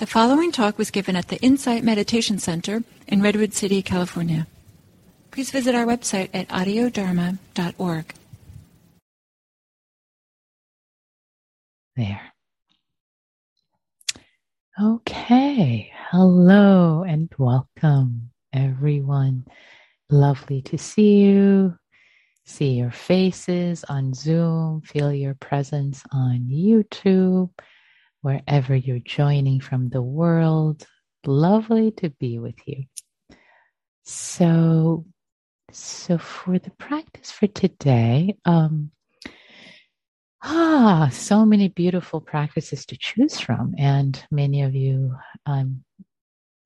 The following talk was given at the Insight Meditation Center in Redwood City, California. Please visit our website at audiodharma.org. There. Okay. Hello and welcome, everyone. Lovely to see you. See your faces on Zoom. Feel your presence on YouTube wherever you're joining from the world. Lovely to be with you. So, so for the practice for today, um, ah, so many beautiful practices to choose from, and many of you um,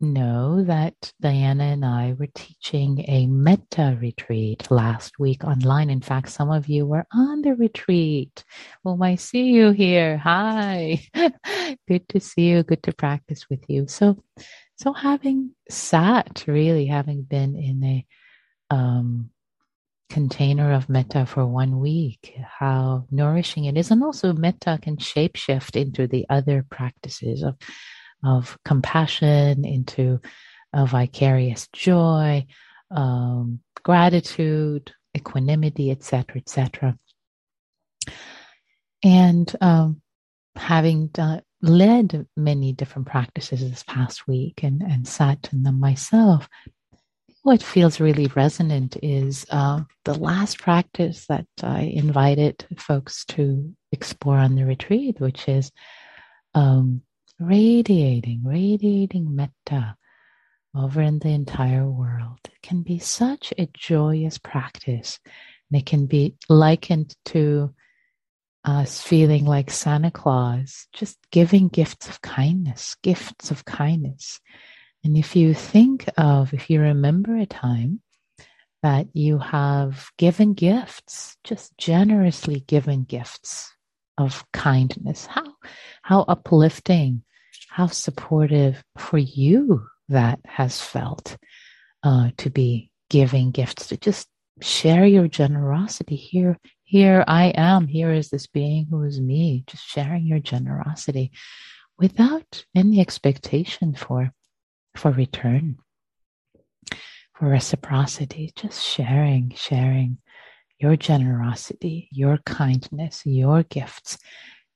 know that Diana and I were teaching a metta retreat last week online. In fact, some of you were on the retreat. Well, I see you here. Hi. Good to see you. Good to practice with you. So, so having sat, really having been in a um, container of metta for one week, how nourishing it is. And also metta can shapeshift into the other practices of of compassion into a vicarious joy, um, gratitude, equanimity, etc., etc. And um, having done, led many different practices this past week and, and sat in them myself, what feels really resonant is uh, the last practice that I invited folks to explore on the retreat, which is um, radiating, radiating metta over in the entire world. It can be such a joyous practice. And it can be likened to us feeling like Santa Claus, just giving gifts of kindness, gifts of kindness. And if you think of, if you remember a time that you have given gifts, just generously given gifts of kindness, how, how uplifting how supportive for you that has felt uh, to be giving gifts. To just share your generosity. Here here i am. Here is this being who is me. Just sharing your generosity without any expectation for for return for reciprocity. Just sharing sharing your generosity your kindness your gifts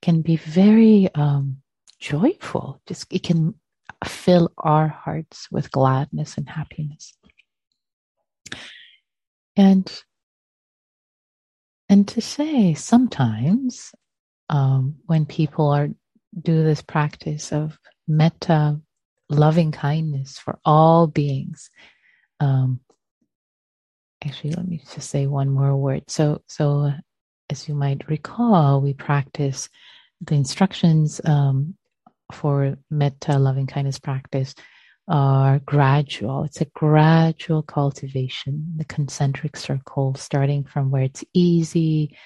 can be very um, joyful. Just it can fill our hearts with gladness and happiness. And and to say sometimes um, when people are do this practice of metta, loving kindness for all beings. Um, actually, let me just say one more word. So, so as you might recall, we practice the instructions um, for metta loving kindness practice are gradual. It's a gradual cultivation, the concentric circle, starting from where it's easy,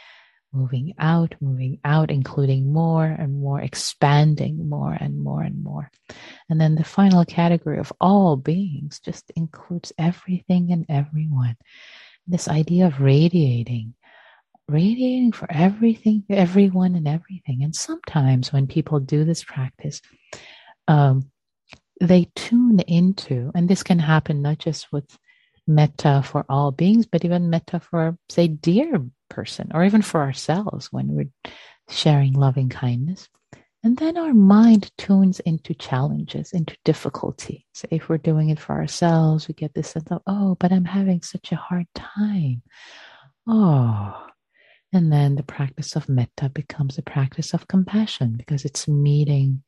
moving out, moving out, including more and more, expanding more and more and more. And then the final category of all beings just includes everything and everyone. This idea of radiating radiating for everything, everyone, and everything. And sometimes when people do this practice, um, they tune into, and this can happen not just with metta for all beings, but even metta for, say, dear person, or even for ourselves when we're sharing loving kindness. And then our mind tunes into challenges, into difficulty. So if we're doing it for ourselves, we get this sense of, oh, but I'm having such a hard time. Oh, and then the practice of metta becomes a practice of compassion because it's meeting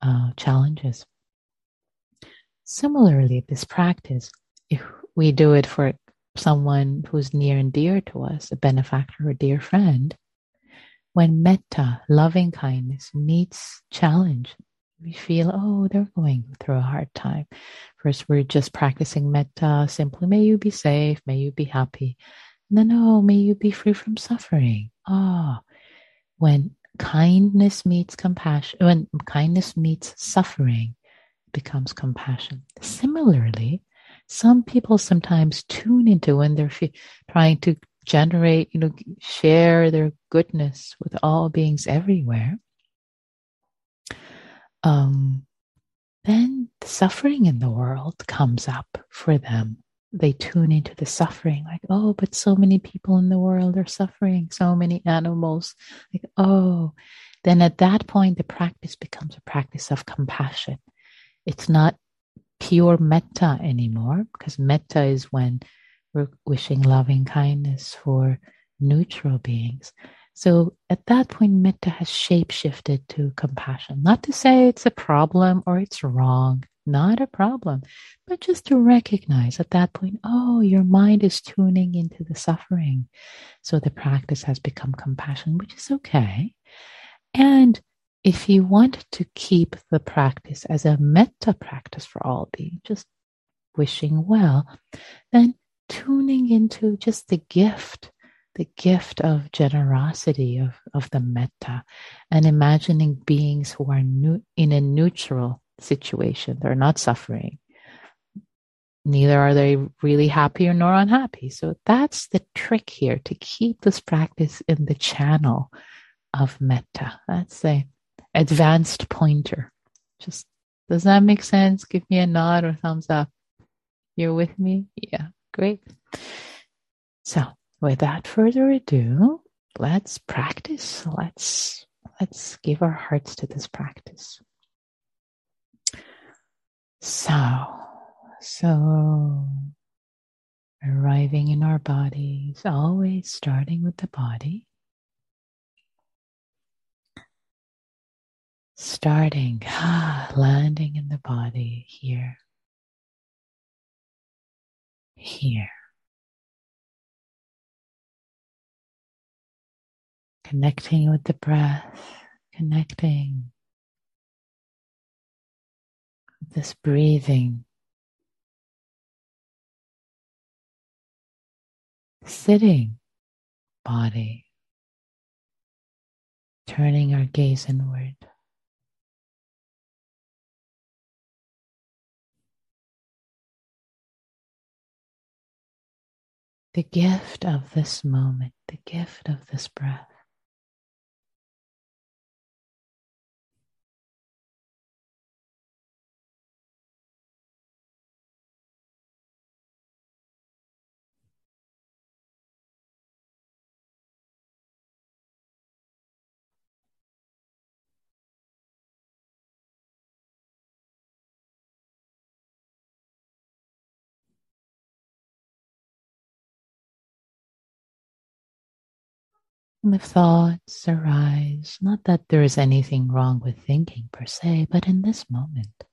uh, challenges. Similarly, this practice, if we do it for someone who's near and dear to us, a benefactor or dear friend, when metta, loving kindness, meets challenge, we feel, oh, they're going through a hard time. First, we're just practicing metta, simply, may you be safe, may you be happy. And then, oh, may you be free from suffering. Ah, oh, when kindness meets compassion, when kindness meets suffering, becomes compassion. Similarly, some people sometimes tune into when they're trying to generate, you know, share their goodness with all beings everywhere. Um, then the suffering in the world comes up for them. They tune into the suffering, like, oh, but so many people in the world are suffering, so many animals. Like, oh, then at that point, the practice becomes a practice of compassion. It's not pure metta anymore, because metta is when we're wishing loving kindness for neutral beings. So at that point, metta has shape shifted to compassion. Not to say it's a problem or it's wrong, not a problem, but just to recognize at that point, oh, your mind is tuning into the suffering. So the practice has become compassion, which is okay. And if you want to keep the practice as a metta practice for all beings, just wishing well, then tuning into just the gift the gift of generosity of, of the metta and imagining beings who are new, in a neutral situation. They're not suffering. Neither are they really happy or nor unhappy. So that's the trick here to keep this practice in the channel of metta. That's a advanced pointer. Just does that make sense? Give me a nod or thumbs up. You're with me? Yeah, great. So without further ado, let's practice. Let's let's give our hearts to this practice. So, so arriving in our bodies, always starting with the body. Starting, landing in the body here. Here. connecting with the breath, connecting with this breathing, sitting body, turning our gaze inward. The gift of this moment, the gift of this breath. And if thoughts arise, not that there is anything wrong with thinking per se, but in this moment,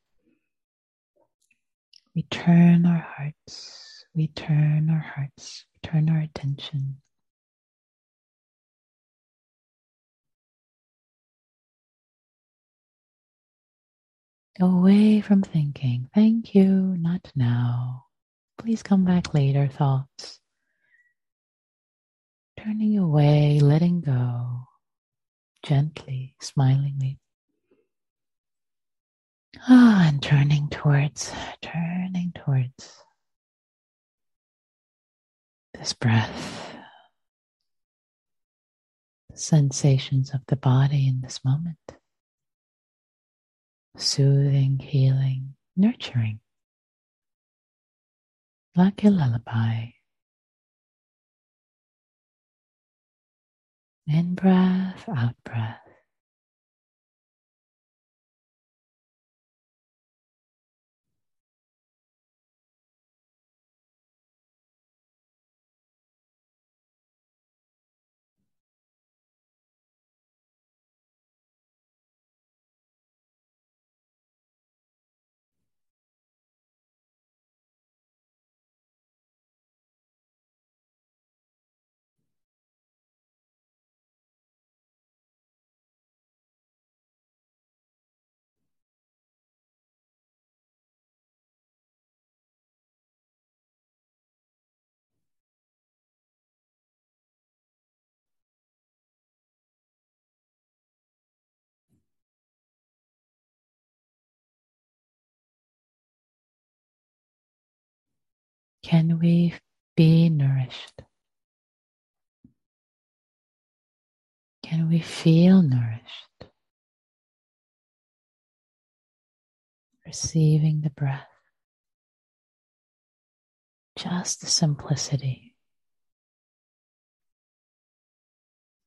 we turn our hearts, we turn our hearts, we turn our attention away from thinking. Thank you, not now. Please come back later, thoughts turning away, letting go, gently, smilingly. Ah, and turning towards, turning towards this breath, the sensations of the body in this moment, soothing, healing, nurturing, like a lullaby. In breath, out breath. Can we be nourished? Can we feel nourished? receiving the breath, just the simplicity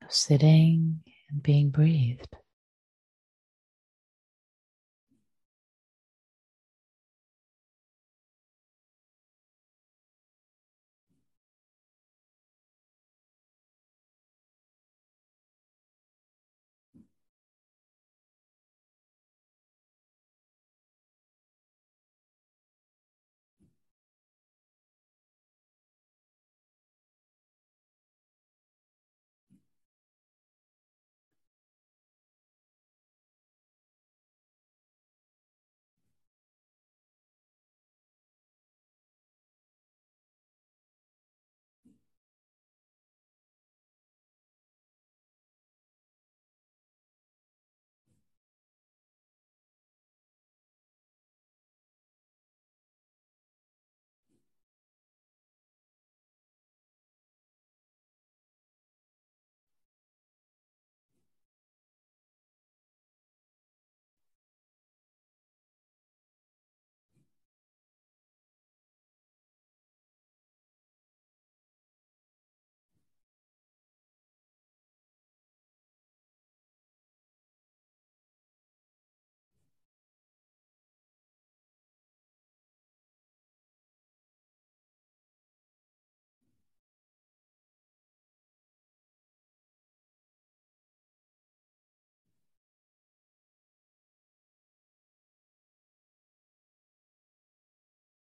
of sitting and being breathed.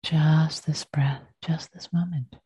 Just this breath, just this moment.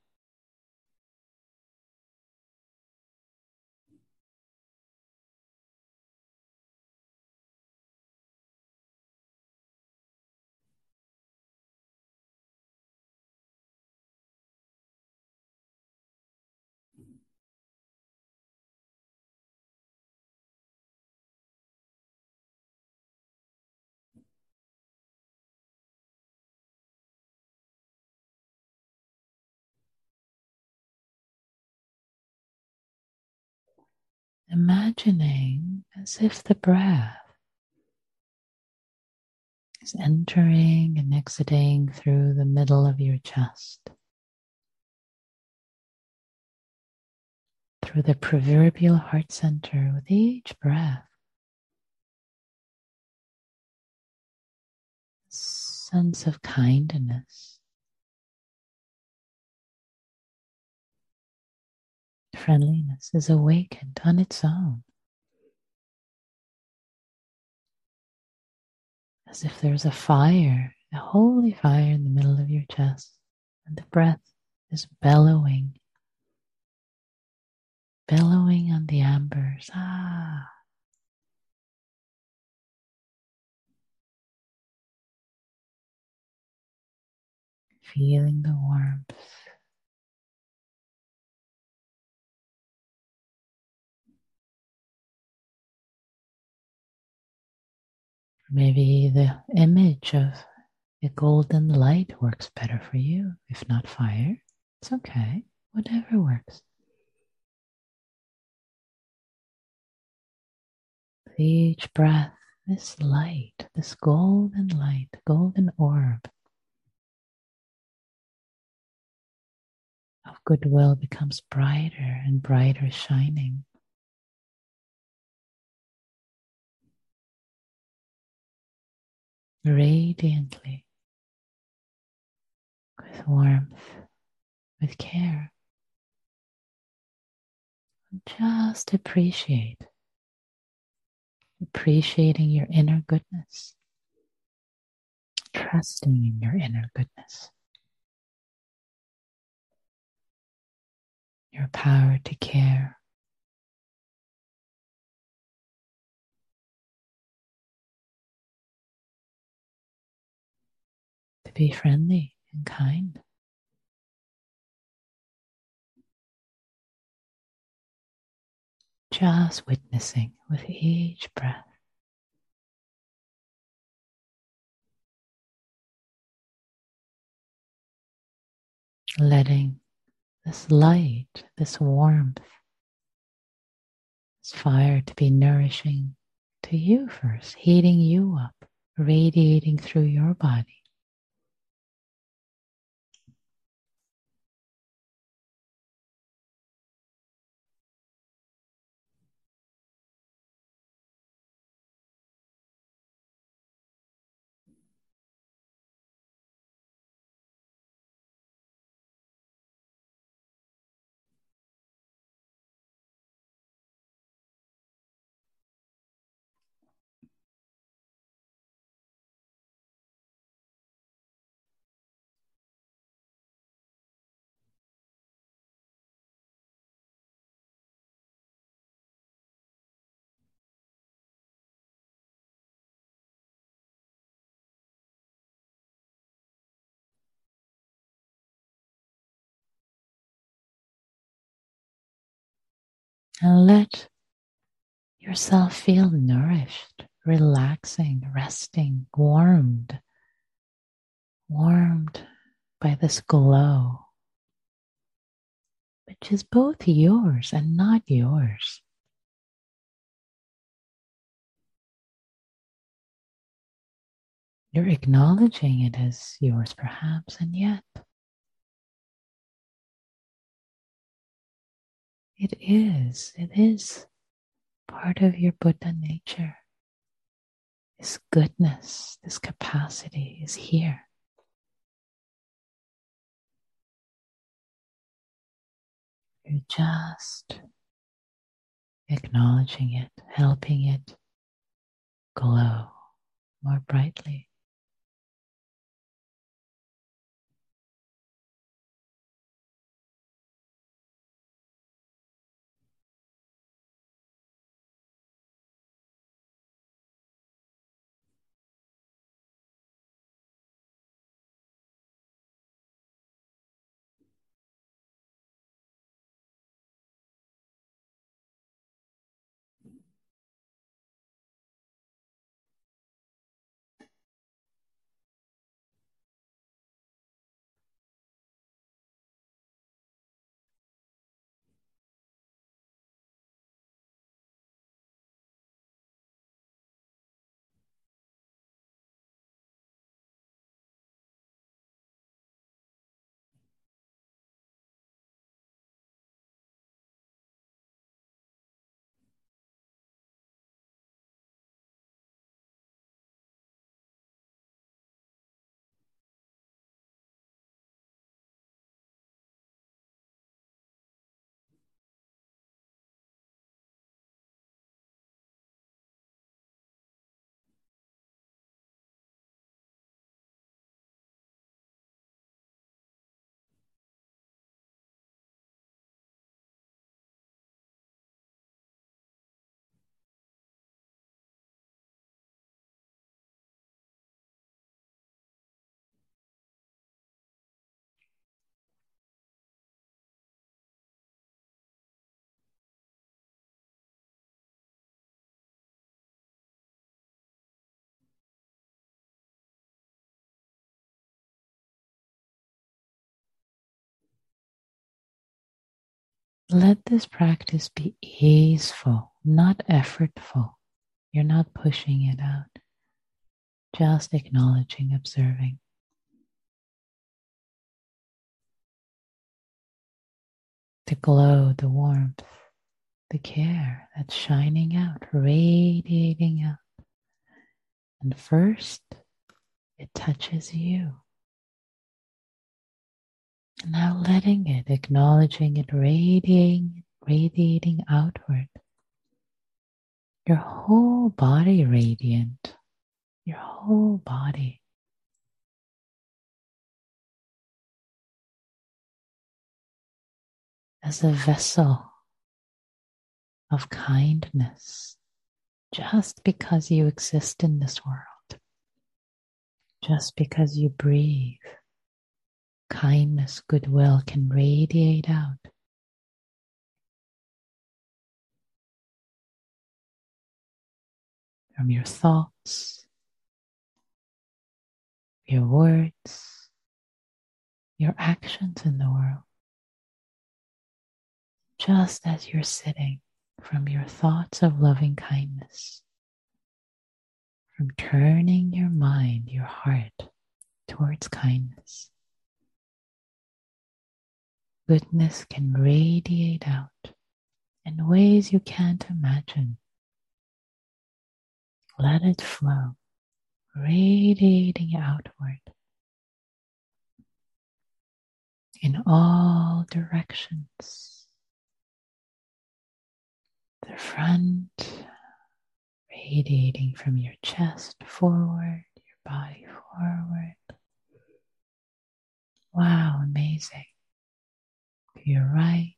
Imagining as if the breath is entering and exiting through the middle of your chest, through the proverbial heart center with each breath. Sense of kindness, friendliness is awakened on its own. As if there's a fire, a holy fire in the middle of your chest, and the breath is bellowing, bellowing on the embers. Ah. Feeling the warmth. Maybe the image of a golden light works better for you. If not fire, it's okay. Whatever works. With each breath, this light, this golden light, golden orb of goodwill becomes brighter and brighter shining. Radiantly with warmth, with care. Just appreciate, appreciating your inner goodness, trusting in your inner goodness, your power to care. To be friendly and kind. Just witnessing with each breath. Letting this light, this warmth, this fire to be nourishing to you first, heating you up, radiating through your body. And let yourself feel nourished, relaxing, resting, warmed, warmed by this glow, which is both yours and not yours. You're acknowledging it as yours, perhaps, and yet It is, it is part of your Buddha nature. This goodness, this capacity is here. You're just acknowledging it, helping it glow more brightly. Let this practice be easeful, not effortful. You're not pushing it out, just acknowledging, observing. The glow, the warmth, the care that's shining out, radiating out. And first, it touches you. Now letting it, acknowledging it, radiating, radiating outward. Your whole body radiant. Your whole body. As a vessel of kindness, just because you exist in this world, just because you breathe kindness, goodwill can radiate out. From your thoughts, your words, your actions in the world. Just as you're sitting, from your thoughts of loving kindness, from turning your mind, your heart towards kindness. Goodness can radiate out in ways you can't imagine. Let it flow, radiating outward in all directions. The front, radiating from your chest forward, your body forward. Wow, amazing. To your right.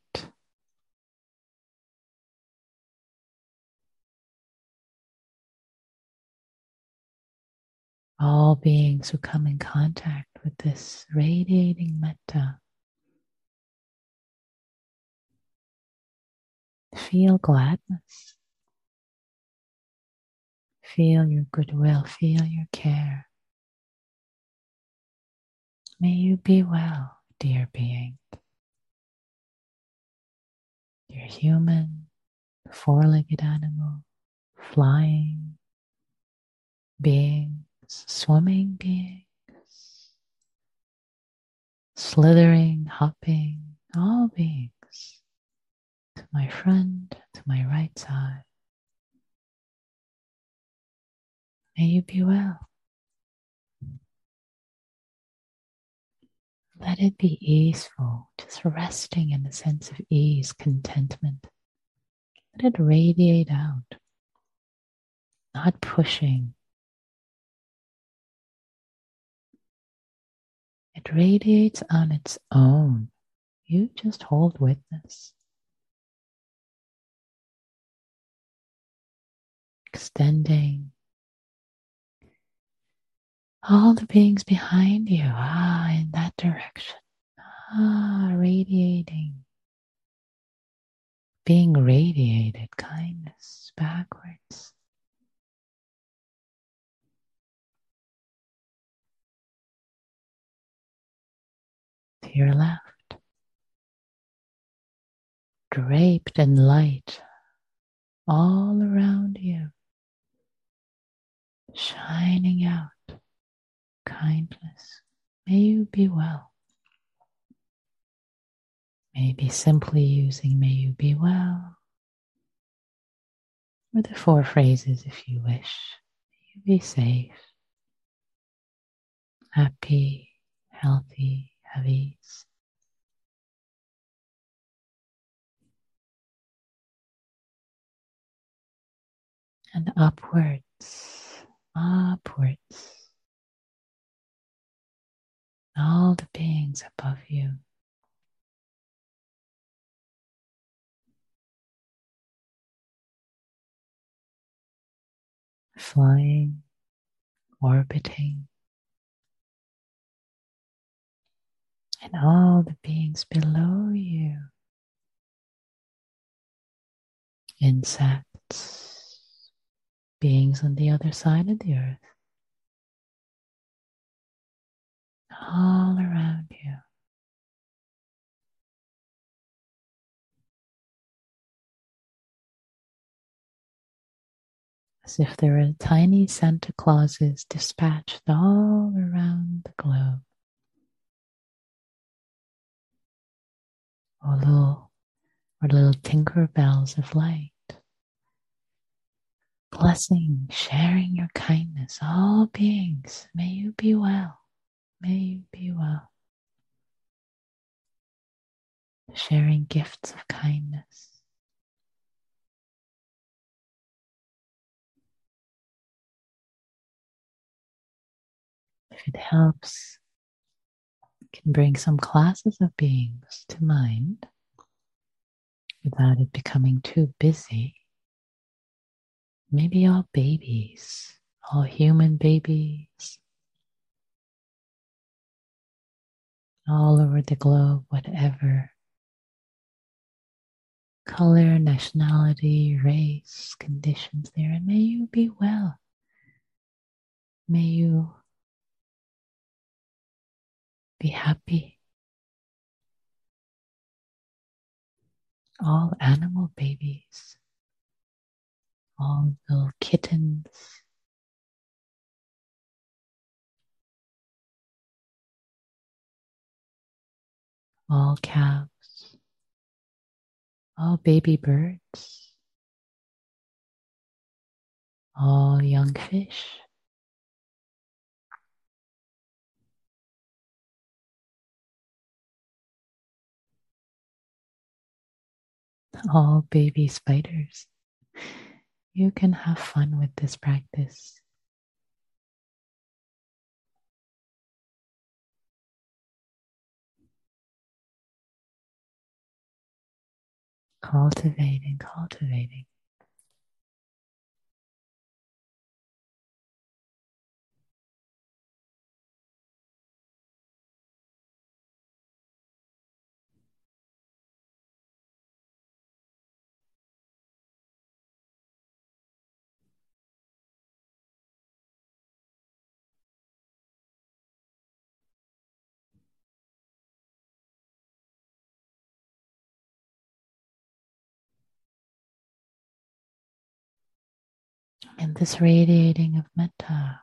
All beings who come in contact with this radiating metta feel gladness. Feel your goodwill, feel your care. May you be well, dear being. Dear human, four legged animal, flying beings, swimming beings, slithering, hopping, all beings. To my friend, to my right side. May you be well. Let it be easeful, just resting in a sense of ease, contentment. Let it radiate out, not pushing. It radiates on its own. You just hold witness. Extending all the beings behind you, ah, in that direction, ah, radiating, being radiated, kindness backwards. To your left, draped in light all around you, shining out kindness. May you be well. Maybe simply using may you be well, or the four phrases if you wish. May you be safe, happy, healthy, have ease. And upwards, upwards the beings above you. Flying, orbiting, and all the beings below you. Insects, beings on the other side of the earth. All around you. As if there are tiny Santa Clauses dispatched all around the globe. Or little, or little tinker bells of light. Blessing, sharing your kindness, all beings, may you be well. May be well. Sharing gifts of kindness. If it helps, can bring some classes of beings to mind without it becoming too busy. Maybe all babies, all human babies, all over the globe, whatever color, nationality, race, conditions there, and may you be well. May you be happy. All animal babies, all little kittens, all calves, all baby birds, all young fish. All baby spiders. You can have fun with this practice. Cultivating, cultivating. And this radiating of metta,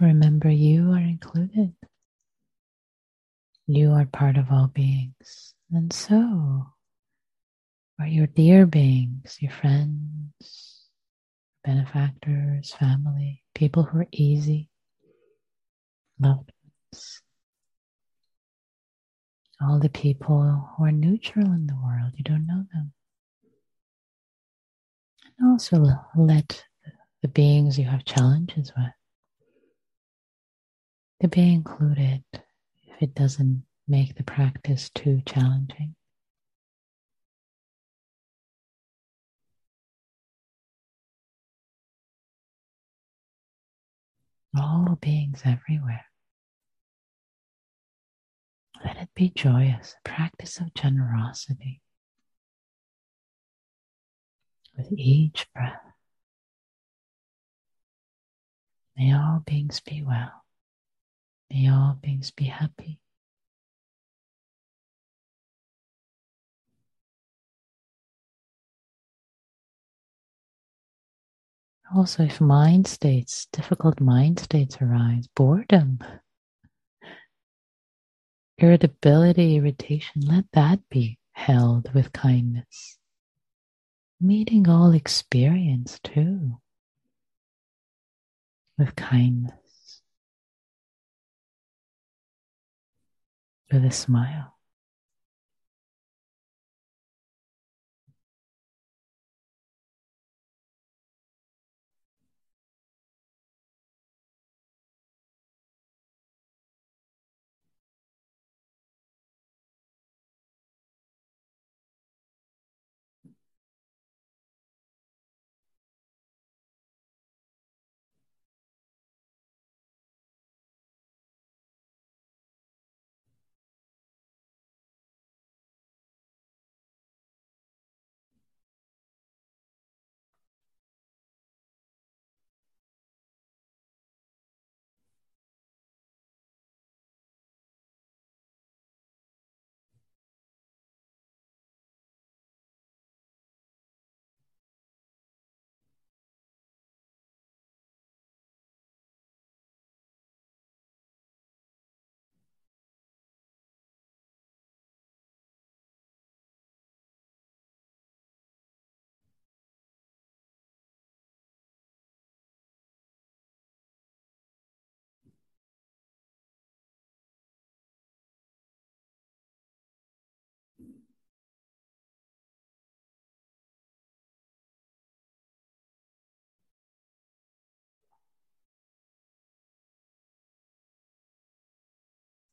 remember you are included. You are part of all beings. And so are your dear beings, your friends, benefactors, family, people who are easy, loved ones. All the people who are neutral in the world, you don't know them. And also let the beings you have challenges with to be included if it doesn't make the practice too challenging. All beings everywhere. Let it be joyous, a practice of generosity with each breath. May all beings be well. May all beings be happy. Also, if mind states, difficult mind states arise, boredom, irritability, irritation, let that be held with kindness. Meeting all experience too with kindness, with a smile.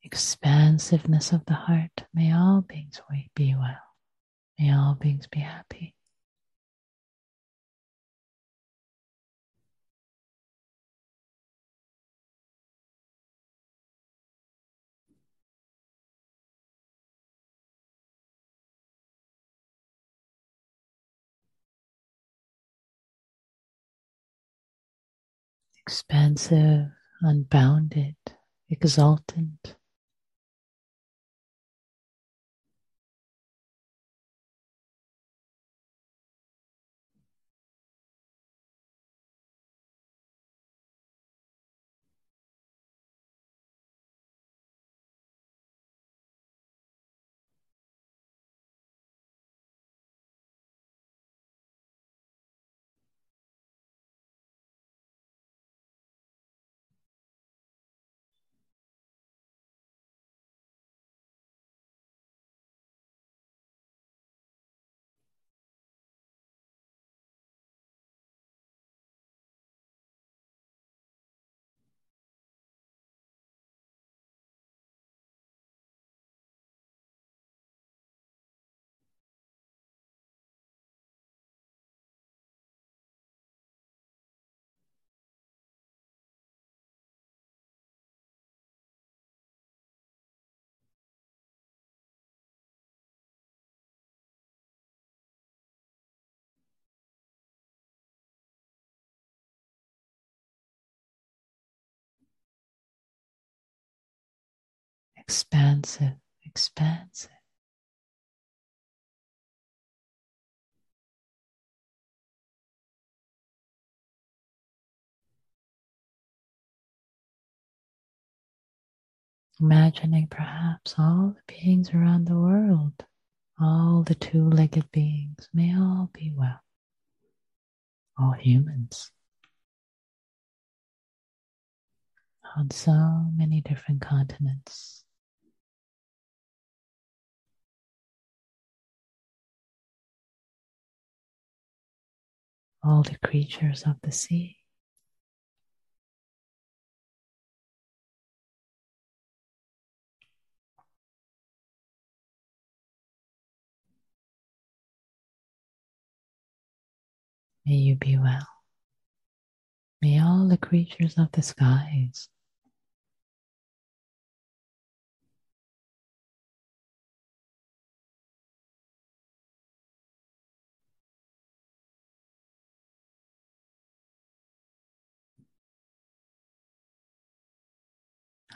Expansiveness of the heart. May all beings be well. May all beings be happy. Expansive, unbounded, exultant. Expansive, expansive. Imagining perhaps all the beings around the world, all the two legged beings, may all be well. All humans. On so many different continents. All the creatures of the sea. May you be well. May all the creatures of the skies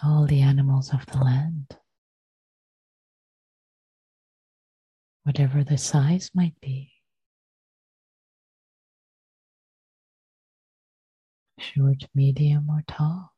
all the animals of the land, whatever the size might be. short, medium, or tall.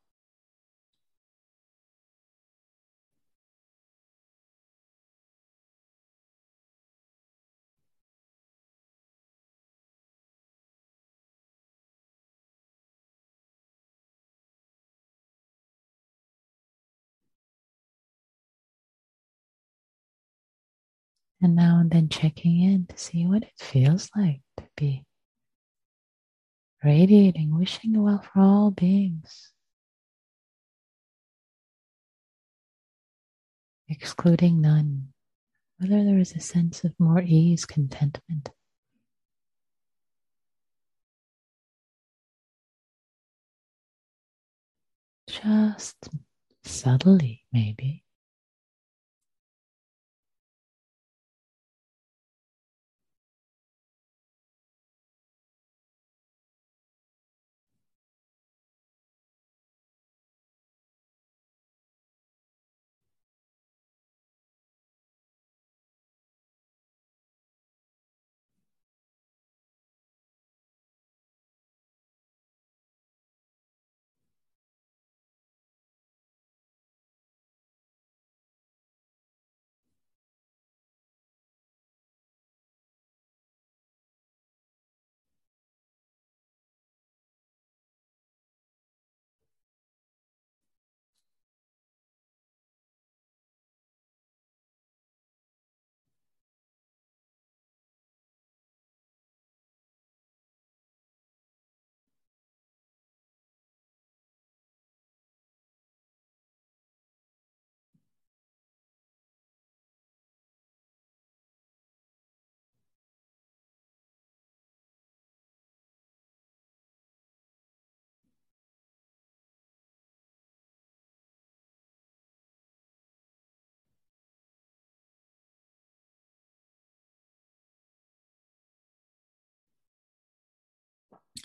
And now and then checking in to see what it feels like to be radiating, wishing well for all beings, excluding none, whether there is a sense of more ease, contentment. Just subtly, maybe.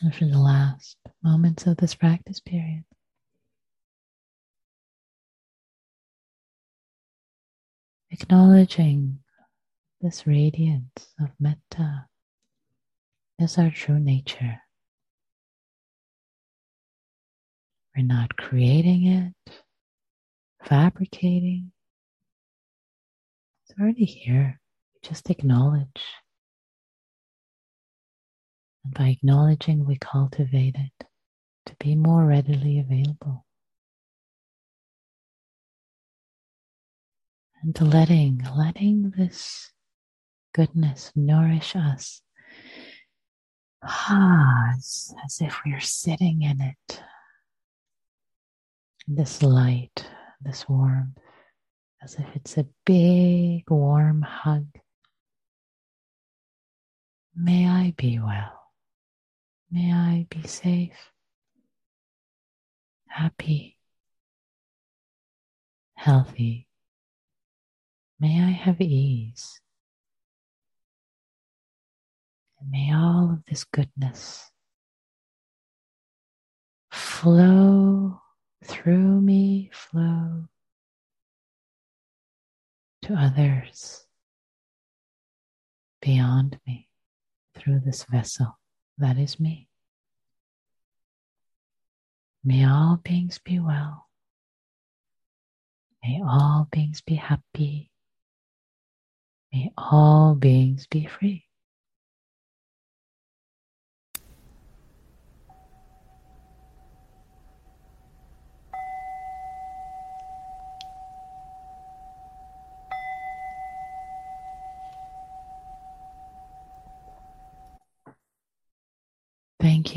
And for the last moments of this practice period, acknowledging this radiance of metta is our true nature. We're not creating it, fabricating. It's already here. Just acknowledge. And by acknowledging, we cultivate it to be more readily available. And letting, letting this goodness nourish us. Ah, as, as if we're sitting in it. This light, this warmth, as if it's a big warm hug. May I be well. May I be safe, happy, healthy. May I have ease. And may all of this goodness flow through me, flow to others beyond me through this vessel that is me. May all beings be well. May all beings be happy. May all beings be free.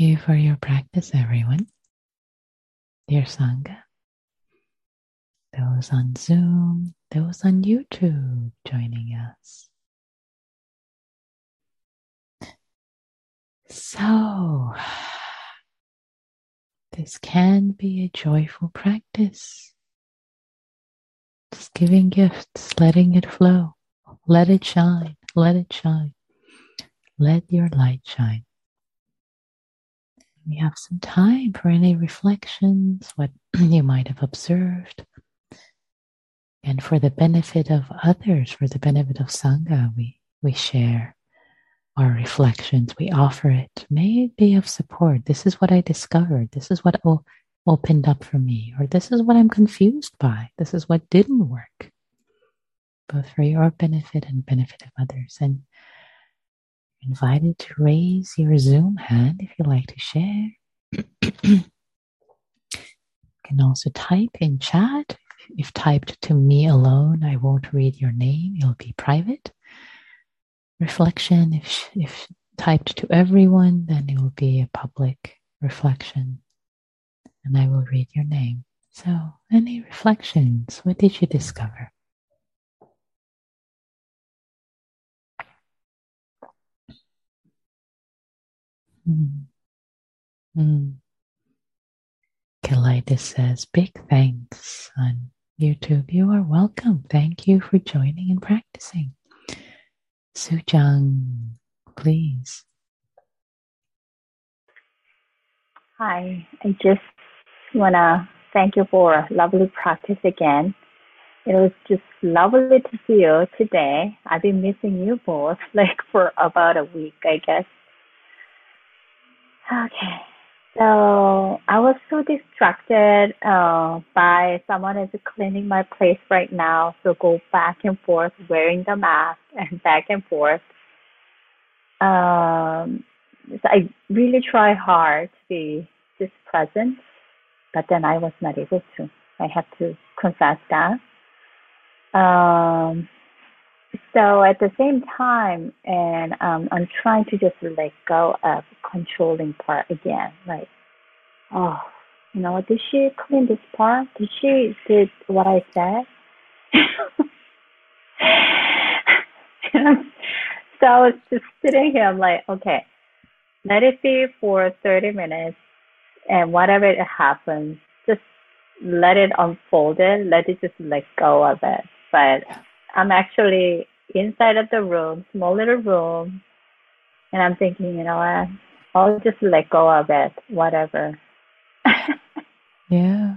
You for your practice, everyone. Dear Sangha, those on Zoom, those on YouTube joining us. So, this can be a joyful practice. Just giving gifts, letting it flow. Let it shine, let it shine. Let your light shine. We have some time for any reflections, what you might have observed. And for the benefit of others, for the benefit of Sangha, we, we share our reflections, we offer it. May it be of support. This is what I discovered. This is what opened up for me, or this is what I'm confused by. This is what didn't work, both for your benefit and benefit of others. And invited to raise your Zoom hand if you'd like to share. you can also type in chat. If typed to me alone, I won't read your name, it'll be private. Reflection, if, if typed to everyone, then it will be a public reflection and I will read your name. So, any reflections? What did you discover? Mm. Mm. Kalitis says, big thanks on YouTube. You are welcome. Thank you for joining and practicing. Sujang, please. Hi, I just want to thank you for a lovely practice again. It was just lovely to see you today. I've been missing you both like for about a week, I guess. Okay. So I was so distracted uh, by someone is cleaning my place right now. So go back and forth wearing the mask and back and forth. Um, so I really try hard to be just present, but then I was not able to. I have to confess that. Um, so at the same time, and um, I'm trying to just let go of controlling part again. Like, oh, you know, did she clean this part? Did she did what I said? so I was just sitting here. I'm like, okay, let it be for 30 minutes, and whatever it happens, just let it unfold. It let it just let go of it. But I'm actually inside of the room, small little room, and I'm thinking, you know what? I'll just let go of it, whatever. yeah.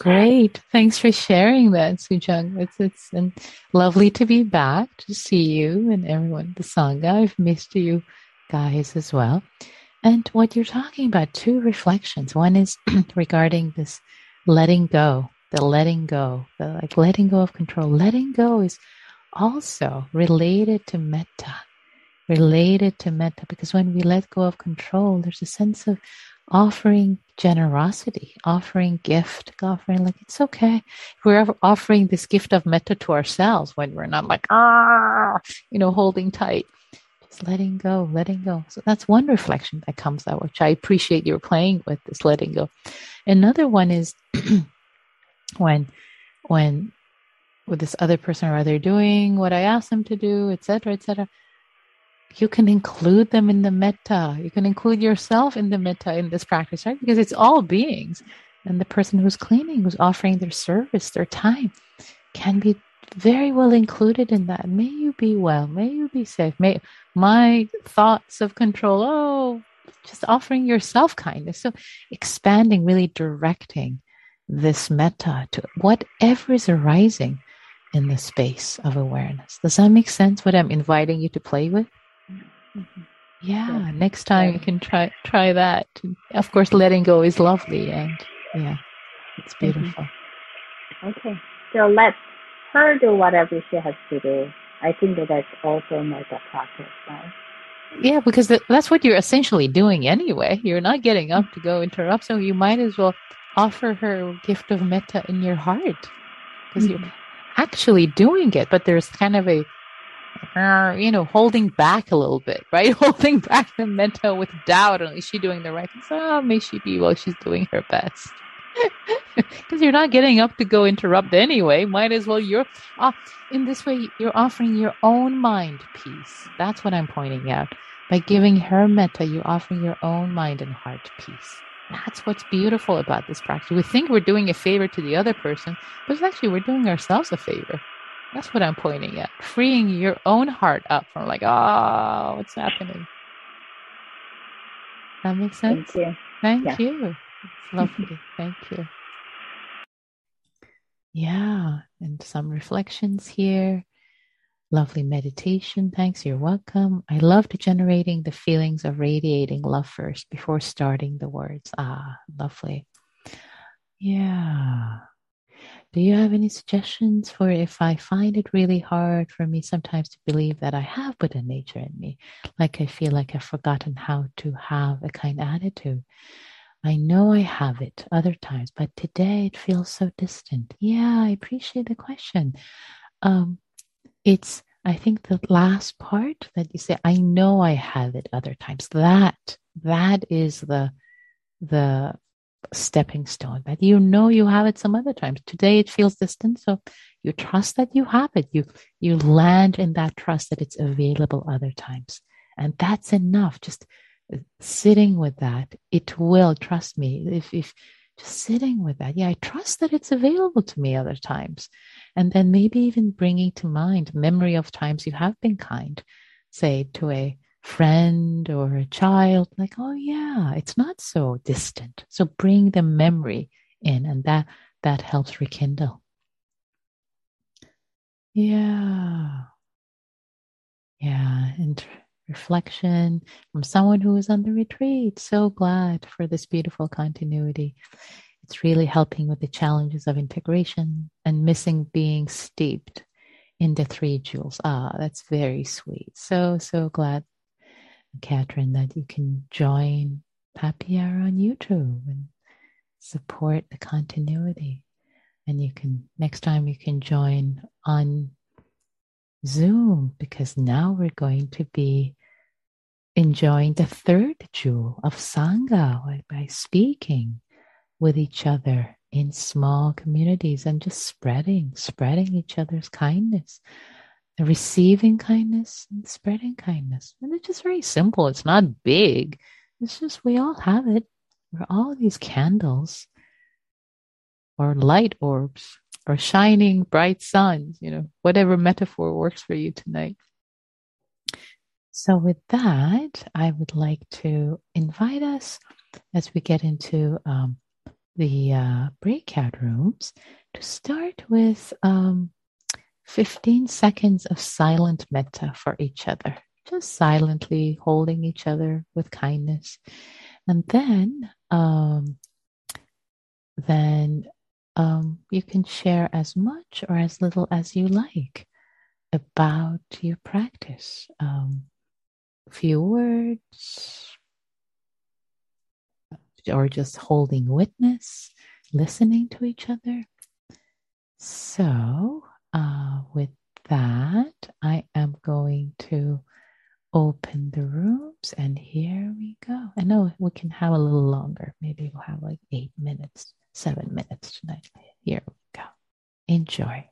Great. Thanks for sharing that, Sujang. It's it's and lovely to be back to see you and everyone the Sangha. I've missed you guys as well. And what you're talking about, two reflections. One is regarding this letting go, the letting go, the like letting go of control. Letting go is also related to metta, related to metta, because when we let go of control, there's a sense of offering generosity, offering gift, offering like it's okay. We're offering this gift of metta to ourselves when we're not like ah, you know, holding tight. Just letting go, letting go. So that's one reflection that comes out, which I appreciate you're playing with this letting go. Another one is when when with this other person or they doing what I asked them to do, etc., etc. You can include them in the metta. You can include yourself in the metta in this practice, right? Because it's all beings. And the person who's cleaning, who's offering their service, their time, can be very well included in that. May you be well. May you be safe. May my thoughts of control, oh, just offering yourself kindness. So expanding, really directing this metta to whatever is arising in the space of awareness. Does that make sense? What I'm inviting you to play with? Mm-hmm. Yeah, yeah, next time yeah. you can try try that. Of course, letting go is lovely, and yeah, it's mm-hmm. beautiful. Mm-hmm. Okay, so let her do whatever she has to do. I think that that's also like a process, right? Yeah, because that's what you're essentially doing anyway. You're not getting up to go interrupt, so you might as well offer her a gift of metta in your heart because mm-hmm. you're actually doing it. But there's kind of a uh, you know, holding back a little bit, right? Holding back the metta with doubt. And is she doing the right thing? So, oh, may she be well, she's doing her best. Because you're not getting up to go interrupt anyway. Might as well you're uh, in this way, you're offering your own mind peace. That's what I'm pointing out. By giving her metta, you're offering your own mind and heart peace. That's what's beautiful about this practice. We think we're doing a favor to the other person, but actually we're doing ourselves a favor. That's what I'm pointing at. Freeing your own heart up from like, oh, what's happening? That makes sense? Thank you. Thank yeah. you. It's lovely. Thank you. Yeah, and some reflections here. Lovely meditation. Thanks. You're welcome. I loved generating the feelings of radiating love first before starting the words. Ah, lovely. Yeah. Do you have any suggestions for if I find it really hard for me sometimes to believe that I have Buddha nature in me? Like I feel like I've forgotten how to have a kind attitude. I know I have it other times, but today it feels so distant. Yeah, I appreciate the question. Um, it's, I think the last part that you say, I know I have it other times. That, that is the, the stepping stone that you know you have it some other times. Today it feels distant, so you trust that you have it. You you land in that trust that it's available other times, and that's enough. Just sitting with that, it will trust me. If if just sitting with that, yeah, I trust that it's available to me other times, and then maybe even bringing to mind memory of times you have been kind, say to a friend or a child like oh yeah it's not so distant. So bring the memory in and that that helps rekindle. Yeah. Yeah and reflection from someone who is on the retreat. So glad for this beautiful continuity. It's really helping with the challenges of integration and missing being steeped in the three jewels. Ah that's very sweet. So so glad Catherine, that you can join Hour on YouTube and support the continuity. And you can, next time, you can join on Zoom because now we're going to be enjoying the third jewel of Sangha by, speaking with each other in small communities and just spreading, spreading each other's kindness receiving kindness and spreading kindness. And it's just very simple. It's not big. It's just we all have it. We're all these candles or light orbs or shining bright suns, you know, whatever metaphor works for you tonight. So, with that, I would like to invite us as we get into um, the uh, breakout rooms to start with um, 15 seconds of silent metta for each other, just silently holding each other with kindness. And then, um, then um, you can share as much or as little as you like about your practice. Um, few words, or just holding witness, listening to each other. So, uh, with that, I am going to open the rooms and here we go. I know we can have a little longer. Maybe we'll have like eight minutes, seven minutes tonight. Here we go. Enjoy.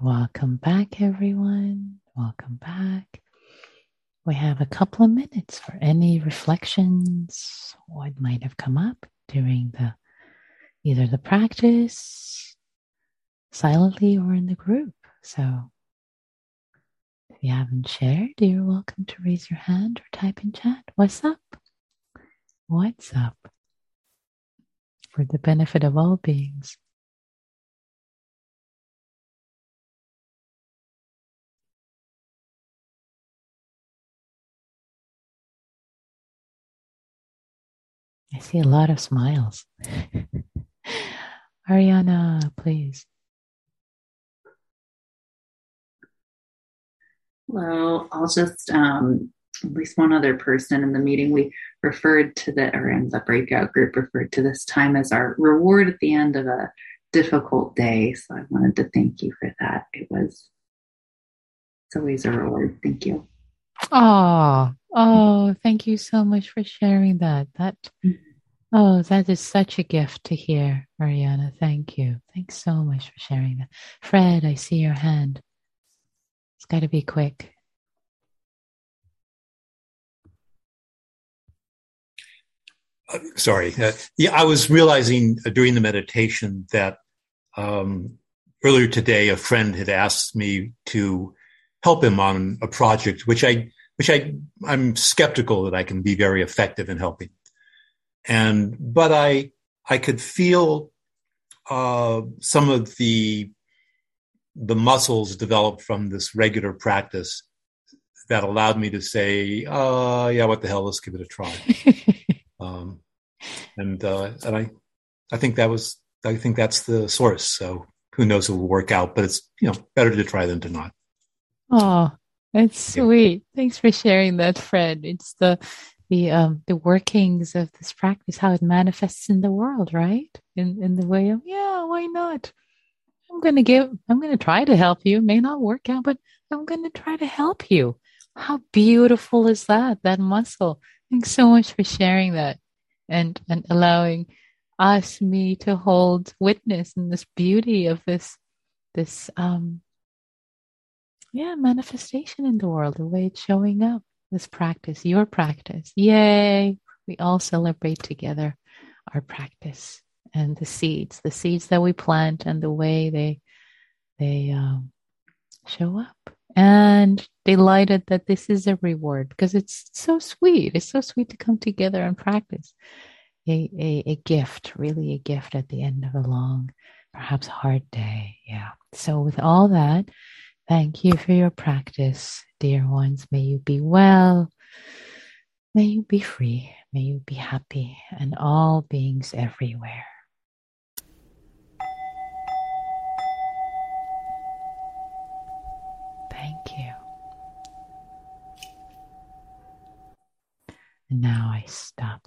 Welcome back, everyone. Welcome back. We have a couple of minutes for any reflections, what might have come up during the either the practice, silently, or in the group. So if you haven't shared, you're welcome to raise your hand or type in chat. What's up? What's up? For the benefit of all beings. I see a lot of smiles. Ariana, please. Well, I'll just, um, at least one other person in the meeting, we referred to the, or in the breakout group, referred to this time as our reward at the end of a difficult day. So I wanted to thank you for that. It was, it's always a reward. Thank you. Oh, oh, thank you so much for sharing that. That mm-hmm. Oh, that is such a gift to hear, Mariana. Thank you. Thanks so much for sharing that. Fred, I see your hand. It's got to be quick. Uh, sorry. Uh, yeah, I was realizing uh, during the meditation that um, earlier today a friend had asked me to help him on a project, which I, which I, I'm skeptical that I can be very effective in helping and but I I could feel uh, some of the the muscles developed from this regular practice that allowed me to say, uh, yeah, what the hell, let's give it a try. um, and uh, and I I think that was I think that's the source. So who knows if it will work out, but it's you know better to try than to not. Oh, that's sweet. Yeah. Thanks for sharing that, Fred. It's the the um the workings of this practice, how it manifests in the world, right? In in the way of yeah, why not? I'm gonna give I'm gonna try to help you. It may not work out, but I'm gonna try to help you. How beautiful is that? That muscle. Thanks so much for sharing that and and allowing us, me, to hold witness in this beauty of this this um yeah manifestation in the world, the way it's showing up this practice, your practice. Yay! We all celebrate together our practice and the seeds, the seeds that we plant and the way they they um, show up. And delighted that this is a reward because it's so sweet. It's so sweet to come together and practice. A, a, a gift, really a gift at the end of a long, perhaps hard day. Yeah. So, with all that, thank you for your practice dear ones. May you be well. May you be free. May you be happy and all beings everywhere. And now I stop